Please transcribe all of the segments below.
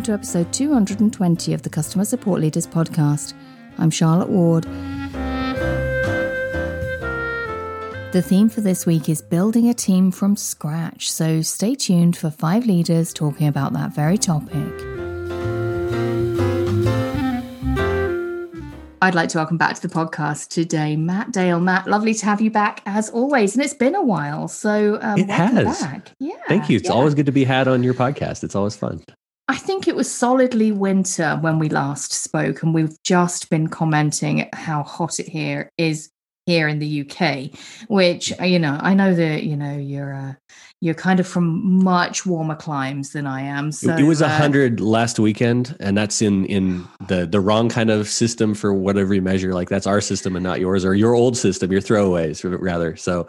welcome to episode 220 of the Customer Support Leaders Podcast. I'm Charlotte Ward. The theme for this week is building a team from scratch, so stay tuned for five leaders talking about that very topic. I'd like to welcome back to the podcast today, Matt Dale. Matt, lovely to have you back as always, and it's been a while. So um, it has. Back. Yeah, thank you. It's yeah. always good to be had on your podcast. It's always fun. I think it was solidly winter when we last spoke, and we've just been commenting how hot it here is here in the UK. Which you know, I know that you know you're uh, you're kind of from much warmer climes than I am. So it was a uh, hundred uh, last weekend, and that's in in the the wrong kind of system for whatever you measure. Like that's our system and not yours, or your old system, your throwaways rather. So.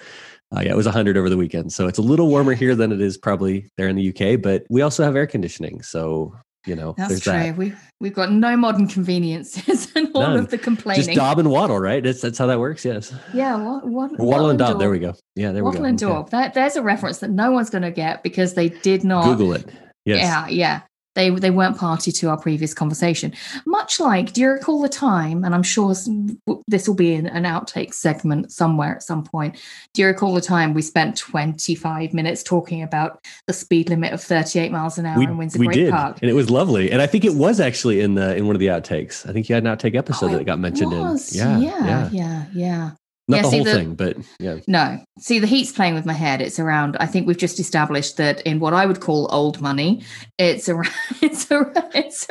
Uh, yeah, it was 100 over the weekend. So it's a little warmer here than it is probably there in the UK, but we also have air conditioning. So you know that's true. that. we we've got no modern conveniences and all None. of the complaining. Just daub and waddle right? That's that's how that works yes. Yeah what, what, waddle, waddle and daub there we go. Yeah there waddle we go. Waddle and okay. that, there's a reference that no one's going to get because they did not google it. Yes. Yeah yeah they they weren't party to our previous conversation. Much like, do you recall the time? And I'm sure this will be in an outtake segment somewhere at some point. Do you recall the time we spent 25 minutes talking about the speed limit of 38 miles an hour we, in Windsor we Great did. Park? And it was lovely. And I think it was actually in the in one of the outtakes. I think you had an outtake episode oh, that got mentioned was. in. Yeah, yeah, yeah, yeah. Not yeah, the whole the, thing, but yeah. No. See, the heat's playing with my head. It's around, I think we've just established that in what I would call old money, it's around, it's around, it's,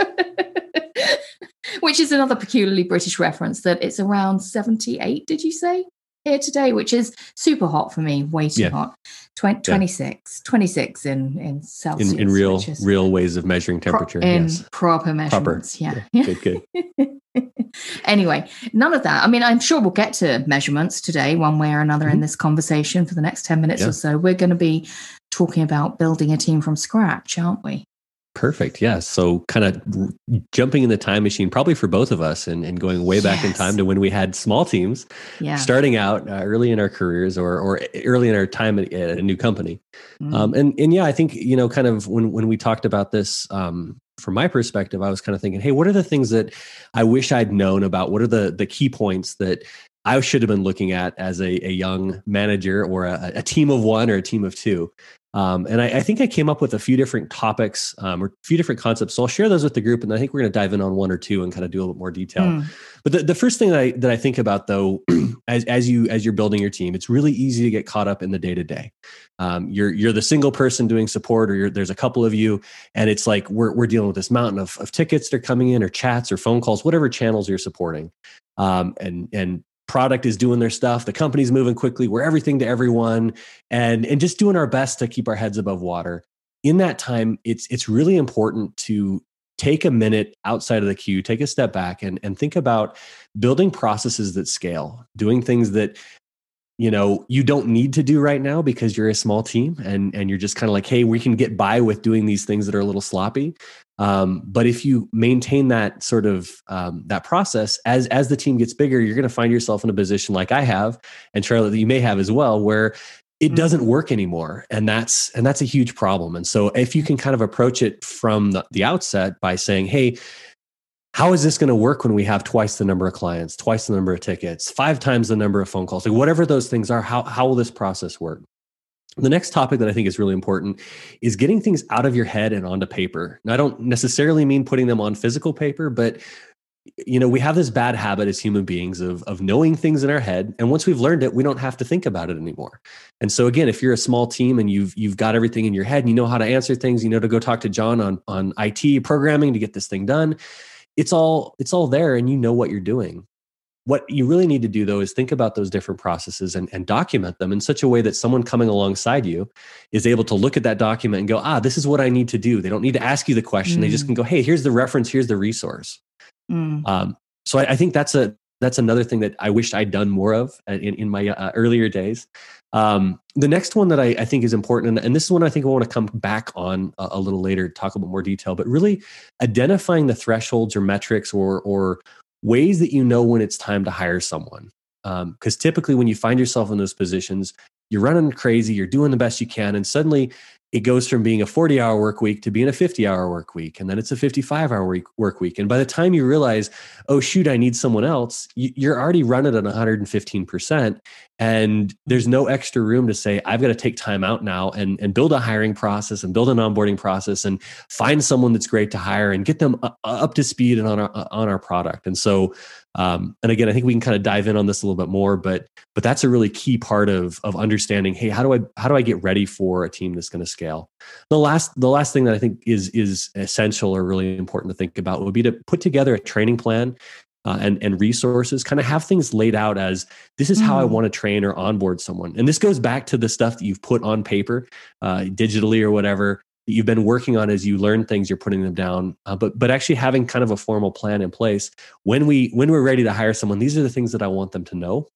which is another peculiarly British reference, that it's around 78, did you say? Here today, which is super hot for me, way too yeah. hot. 20, 26, yeah. 26 in, in Celsius. In, in real, real ways of measuring temperature. Pro, in yes. proper measurements. Proper. Yeah. Good, good. anyway, none of that. I mean, I'm sure we'll get to measurements today, one way or another, mm-hmm. in this conversation for the next 10 minutes yeah. or so. We're going to be talking about building a team from scratch, aren't we? Perfect. Yeah. So, kind of jumping in the time machine, probably for both of us, and, and going way back yes. in time to when we had small teams, yeah. starting out uh, early in our careers or or early in our time at, at a new company. Mm. Um, and and yeah, I think you know, kind of when when we talked about this um, from my perspective, I was kind of thinking, hey, what are the things that I wish I'd known about? What are the the key points that I should have been looking at as a, a young manager or a, a, team of one or a team of two? Um, and I, I, think I came up with a few different topics um, or a few different concepts. So I'll share those with the group, and I think we're going to dive in on one or two and kind of do a little more detail. Mm. But the, the first thing that I that I think about though, as as you as you're building your team, it's really easy to get caught up in the day to day. You're you're the single person doing support, or there's a couple of you, and it's like we're we're dealing with this mountain of, of tickets that are coming in, or chats, or phone calls, whatever channels you're supporting. Um, and and product is doing their stuff the company's moving quickly we're everything to everyone and and just doing our best to keep our heads above water. In that time it's it's really important to take a minute outside of the queue take a step back and and think about building processes that scale doing things that you know you don't need to do right now because you're a small team and and you're just kind of like hey we can get by with doing these things that are a little sloppy um, but if you maintain that sort of um, that process as as the team gets bigger you're going to find yourself in a position like i have and charlotte that you may have as well where it doesn't mm-hmm. work anymore and that's and that's a huge problem and so if you can kind of approach it from the, the outset by saying hey how is this going to work when we have twice the number of clients, twice the number of tickets, five times the number of phone calls? Like whatever those things are, how, how will this process work? The next topic that I think is really important is getting things out of your head and onto paper. Now, I don't necessarily mean putting them on physical paper, but you know, we have this bad habit as human beings of of knowing things in our head, and once we've learned it, we don't have to think about it anymore. And so, again, if you're a small team and you've you've got everything in your head, and you know how to answer things, you know to go talk to John on on IT programming to get this thing done it's all it's all there and you know what you're doing what you really need to do though is think about those different processes and, and document them in such a way that someone coming alongside you is able to look at that document and go ah this is what i need to do they don't need to ask you the question mm. they just mm. can go hey here's the reference here's the resource mm. um, so I, I, think that's a that's another thing that i wished i'd done more of uh, in, in my uh, earlier days um, the next one that I, I, think is important, and, this is one I think I want to come back on a, a, little later, talk a bit more detail, but really identifying the thresholds or metrics or or ways that you know when it's time to hire someone. Because um, typically, when you find yourself in those positions, you're running crazy, you're doing the best you can, and suddenly it goes from being a 40 hour work week to being a 50 hour work week and then it's a 55 hour week, work week. And by the time you realize oh shoot i need someone else you're already running at 115% and there's no extra room to say i've got to take time out now and, and build a hiring process and build an onboarding process and find someone that's great to hire and get them up to speed and on our on our product. And so um, and again i think we can kind of dive in on this a little bit more but but that's a really key part of of understanding hey how do i how do i get ready for a team that's going to scale the last the last thing that i think is is essential or really important to think about would be to put together a training plan uh, and and resources kind of have things laid out as this is how mm. i want to train or onboard someone and this goes back to the stuff that you've put on paper uh, digitally or whatever that you've been working on as you learn things you're putting them down. Uh, but but actually having kind of a formal plan in place when we when we're ready to hire someone these are the things that i want them to know.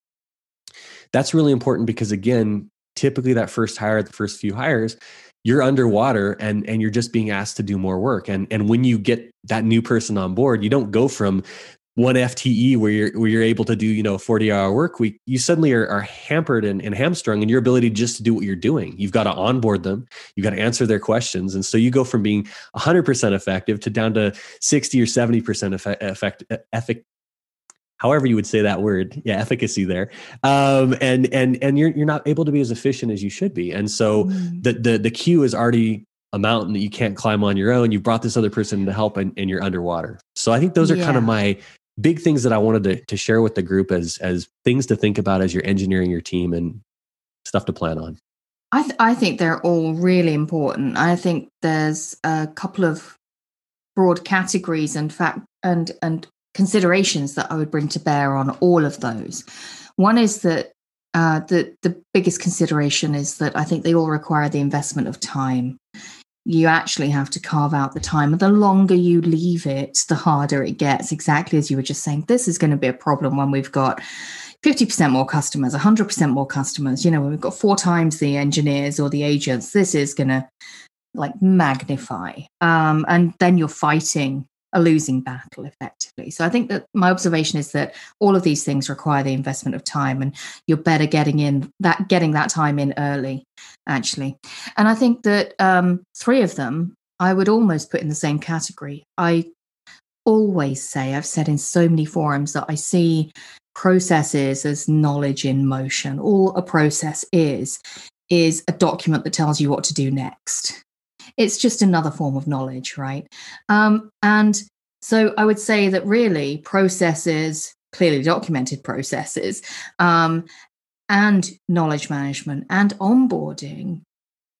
That's really important because again typically that first hire the first few hires you're underwater and and you're just being asked to do more work. And and when you get that new person on board you don't go from one FTE where you're where you're able to do you know a 40 hour work week, you suddenly are, are hampered and, and, hamstrung in your ability just to do what you're doing. You've got to onboard them, you've got to answer their questions, and so you go from being 100% effective to down to 60 or 70% effect, effect, effect however you would say that word. Yeah efficacy there. Um, and and and you're you're not able to be as efficient as you should be. And so mm. the the the queue is already a mountain that you can't climb on your own. You brought this other person to help and, and you're underwater. So i think those are yeah. kind of my big things that I wanted to, to share with the group as as things to think about as you're engineering your team and stuff to plan on? I th- I think they're all really important. I think there's a couple of broad categories and fact and and considerations that I would bring to bear on all of those. One is that uh, the the biggest consideration is that I think they all require the investment of time you actually have to carve out the time. And the longer you leave it, the harder it gets. Exactly as you were just saying, this is going to be a problem when we've got 50% more customers, 100% more customers. You know, when we've got four times the engineers or the agents, this is going to like magnify. Um, and then you're fighting a losing battle effectively. So I think that my observation is that all of these things require the investment of time and you're better getting in that getting that time in early actually. And I think that um, three of them I would almost put in the same category. I always say I've said in so many forums that I see processes as knowledge in motion. All a process is is a document that tells you what to do next it's just another form of knowledge, right? Um, and so I would say that really processes, clearly documented processes, um, and knowledge management and onboarding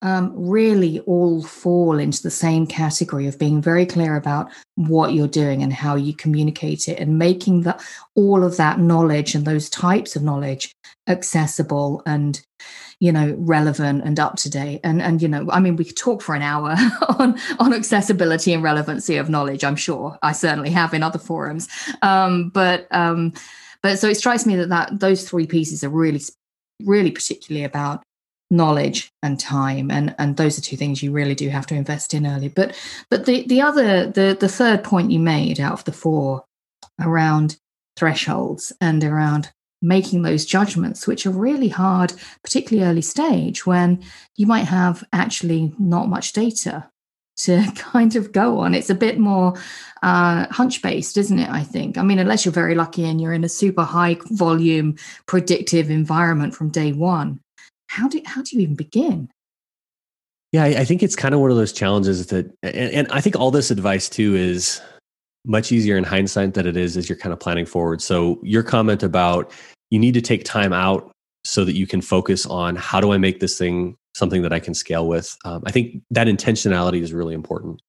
um, really all fall into the same category of being very clear about what you're doing and how you communicate it and making that all of that knowledge and those types of knowledge accessible and you know relevant and up to date. And and you know i mean we could talk for an hour on on accessibility and relevancy of knowledge i'm sure. I certainly have in other forums. Um, but um, but so it strikes me that that those three pieces are really really particularly about knowledge and time and and those are two things you really do have to invest in early. But but the the other the the third point you made out of the four around thresholds and around making those judgments which are really hard particularly early stage when you might have actually not much data to kind of go on. It's a bit more uh, hunch based isn't it i think? I mean unless you're very lucky and you're in a super high volume predictive environment from day one how do how do you even begin? Yeah, I, I think it's kind of one of those challenges that, and, and I think all this advice too is much easier in hindsight than it is as you're kind of planning forward. So your comment about you need to take time out so that you can focus on how do I make this thing something that I can scale with. Um, I think that intentionality is really important.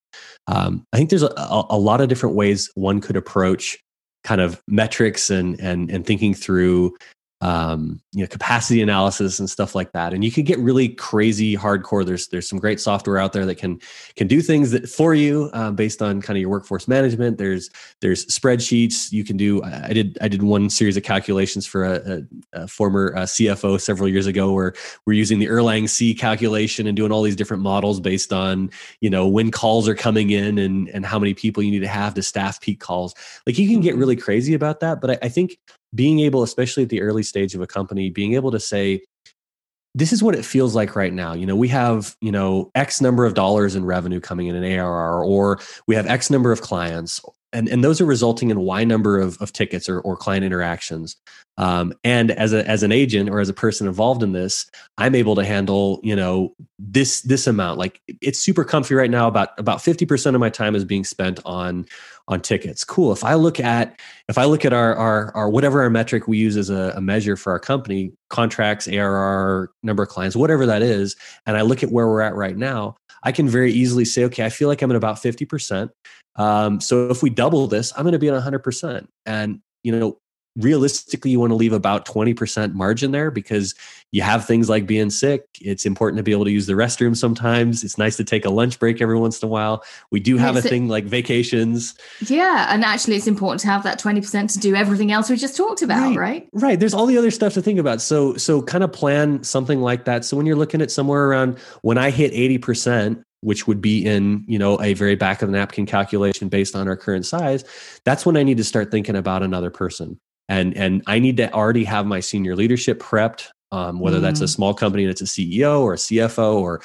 Um, I think there's a, a, lot of different ways one could approach kind of metrics and and and thinking through um, you know, capacity analysis and stuff like that. And you can get really crazy hardcore. There's there's some great software out there that can can do things that for you uh, based on kind of your workforce management. There's there's spreadsheets you can do. I did I did one series of calculations for a, a, a former uh, CFO several years ago where we're using the Erlang C calculation and doing all these different models based on you know when calls are coming in and and how many people you need to have to staff peak calls. Like you can get mm-hmm. really crazy about that, but I, I think being able, especially at the early stage of a company, being able to say, this is what it feels like right now. You know, we have, you know, X number of dollars in revenue coming in an ARR, or we have X number of clients, and, and those are resulting in Y number of, of tickets or, or client interactions. Um, and as a as an agent or as a person involved in this, I'm able to handle, you know, this this amount. Like it's super comfy right now. About about 50% of my time is being spent on on tickets. Cool. If I look at if I look at our our, our whatever our metric we use as a, a, measure for our company, contracts, ARR, number of clients, whatever that is, and I look at where we're at right now, I can very easily say, okay, I feel like I'm at about 50%. Um, so if we double this, I'm going to be at 100%. And you know, realistically you want to leave about 20% margin there because you have things like being sick. It's important to be able to use the restroom sometimes. It's nice to take a lunch break every once in a while. We do have a thing like vacations. Yeah and actually it's important to have that 20% to do everything else we just talked about right. right, right. there's all the other stuff to think about. So so kind of plan something like that. So when you're looking at somewhere around when i hit 80% which would be in you know a very back of the napkin calculation based on our current size that's when i need to start thinking about another person and and I need to already have my senior leadership prepped, um, whether mm. that's a mm. small company that's a CEO or a CFO or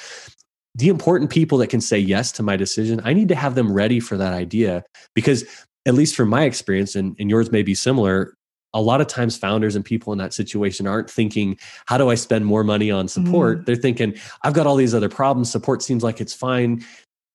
the important people that can say yes to my decision. I need to have them ready for that idea because at least from my experience, and, and yours may be similar, a lot of times founders and people in that situation aren't thinking how do i spend more money on support mm. they're thinking i've got all these other problems support seems like it's fine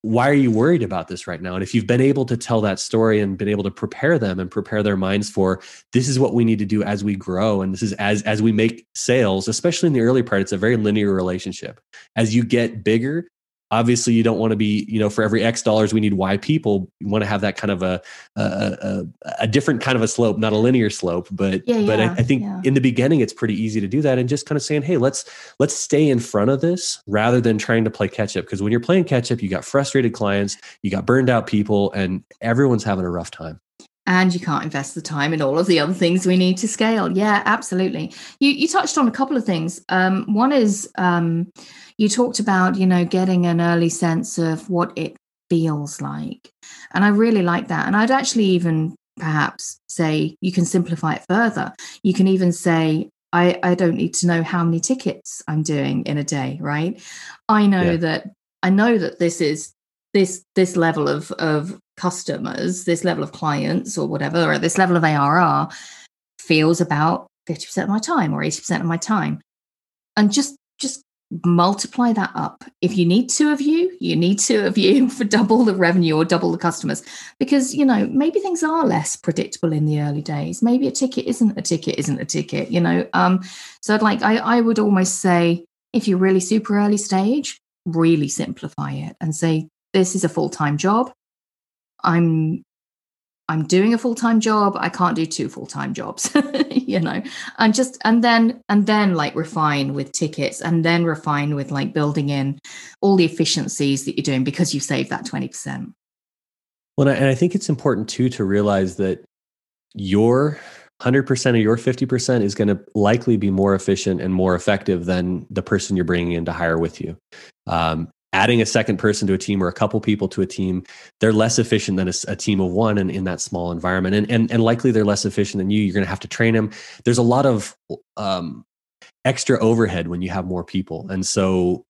why are you worried about this right now? And if you've been able to tell that story and been able to prepare them and prepare their minds for this is what we need to do as we grow and this is as as we make sales, especially in the early part, it's a very linear relationship. As you get bigger, obviously you don't want to be you know for every x dollars we need y people you want to have that kind of a a, a, a different kind of a slope not a linear slope but yeah, but yeah, I, I, think yeah. in the beginning it's pretty easy to do that and just kind of saying hey let's let's stay in front of this rather than trying to play catch up because when you're playing catch up you got frustrated clients you got burned out people and everyone's having a rough time and you can't invest the time in all of the other things we need to scale. Yeah, absolutely. You you touched on a couple of things. Um, one is um, you talked about you know getting an early sense of what it feels like, and I really like that. And I'd actually even perhaps say you can simplify it further. You can even say I, I don't need to know how many tickets I'm doing in a day, right? I know yeah. that I know that this is this this level of of customers, this level of clients or whatever, or this level of ARR feels about 50% of my time or 80% of my time. And just just multiply that up. If you need two of you, you need two of you for double the revenue or double the customers. Because, you know, maybe things are less predictable in the early days. Maybe a ticket isn't a ticket, isn't a ticket, you know. Um, so like I, I would almost say if you're really super early stage, really simplify it and say this is a full-time job i'm i'm doing a full-time job i can't do two full-time jobs you know and just and then and then like refine with tickets and then refine with like building in all the efficiencies that you're doing because you saved that 20% well and i think it's important too to realize that your 100% of your 50% is going to likely be more efficient and more effective than the person you're bringing in to hire with you. Um, adding a second person to a team or a couple people to a team they're less efficient than a, a team of one in, in that small environment. And, and and likely they're less efficient than you. You're going to have to train them there's a lot of um, extra overhead when you have more people. And so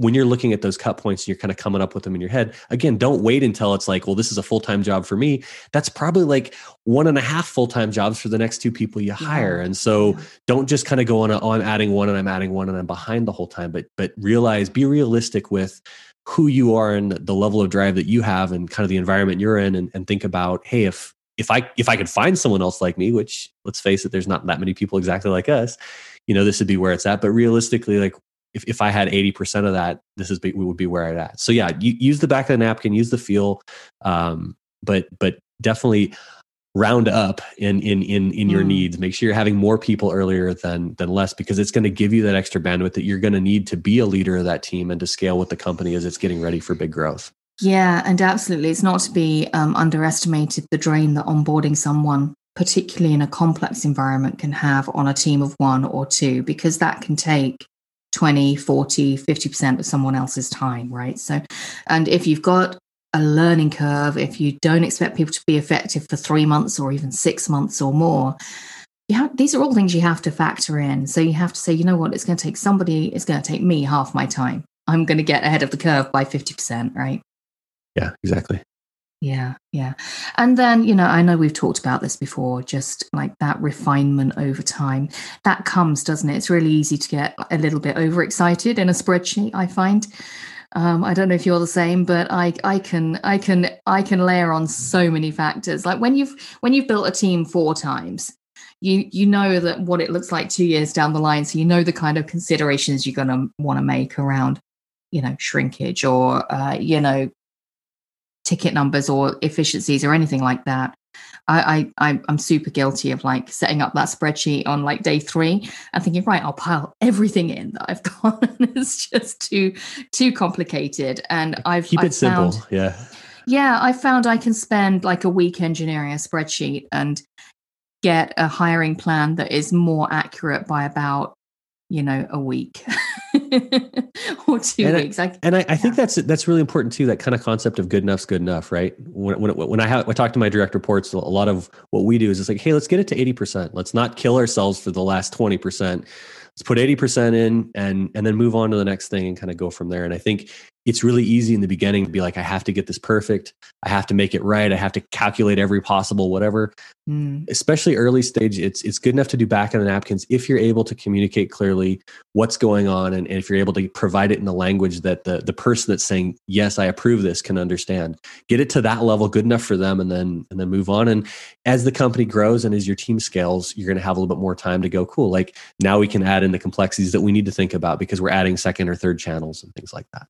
when you're looking at those cut points and you're kind of coming up with them in your head, again, don't wait until it's like, well, this is a full time job for me. That's probably like one and a half full time jobs for the next two people you hire. Yeah. And so yeah. don't just kind of go on, a, oh, I'm adding one and I'm adding one and I'm behind the whole time, but but realize, be realistic with who you are and the level of drive that you have and kind of the environment you're in and, and think about, hey, if if I if I could find someone else like me, which let's face it, there's not that many people exactly like us, you know, this would be where it's at. But realistically, like if, if I had 80% of that, this is we would be where I'd at. So yeah, you, use the back of the napkin, use the feel, um, but but definitely round up in in in in your mm. needs. Make sure you're having more people earlier than than less because it's going to give you that extra bandwidth that you're going to need to be a leader of that team and to scale with the company as it's getting ready for big growth. Yeah, and absolutely, it's not to be um, underestimated the drain that onboarding someone particularly in a complex environment can have on a team of one or two because that can take 20, 40, 50% of someone else's time, right? So, and if you've got a learning curve, if you don't expect people to be effective for three months or even six months or more, have these are all things you have to factor in. So you have to say, you know what, it's going to take somebody, it's going to take me half my time. I'm going to get ahead of the curve by 50%, right? Yeah, exactly. Yeah, yeah. And then, you know, I know we've talked about this before, just like that refinement over time. That comes, doesn't it? It's really easy to get a little bit overexcited in a spreadsheet, I find. Um, I don't know if you're the same, but I, I can, I can, I can layer on so many factors. Like when you've when you've built a team four times, you you know that what it looks like two years down the line. So you know the kind of considerations you're to want to make around, you know, shrinkage or uh, you know, ticket numbers or efficiencies or anything like that. I, I I'm super guilty of like setting up that spreadsheet on like day three and thinking, right, I'll pile everything in that I've got. it's just too too complicated. And I've keep I've it simple. Yeah. Yeah, I found I can spend like a week engineering a spreadsheet and get a hiring plan that is more accurate by about you know a week or two and weeks. I, and I, I yeah. think that's that's really important too. That kind of concept of good enough's good enough, right? When when, when I have I talk to my direct reports, a lot of what we do is it's like, hey, let's get it to eighty percent. Let's not kill ourselves for the last twenty percent. Let's put eighty percent in, and and then move on to the next thing and kind of go from there. And I think it's really easy in the beginning to be like, I have to get this perfect. I have to make it right. I have to calculate every possible whatever. Mm. Especially early stage, it's it's good enough to do back on the napkins if you're able to communicate clearly what's going on and, and if you're able to provide it in a language that the the person that's saying yes, I approve this can understand. Get it to that level, good enough for them, and then and then move on. And as the company grows and as your team scales, you're going to have a little bit more time to go. Cool, like now we can add in the complexities that we need to think about because we're adding second or third channels and things like that.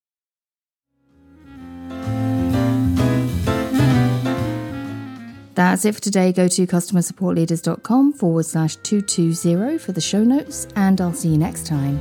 That's it for today. Go to customersupportleaders.com forward slash 220 for the show notes, and I'll see you next time.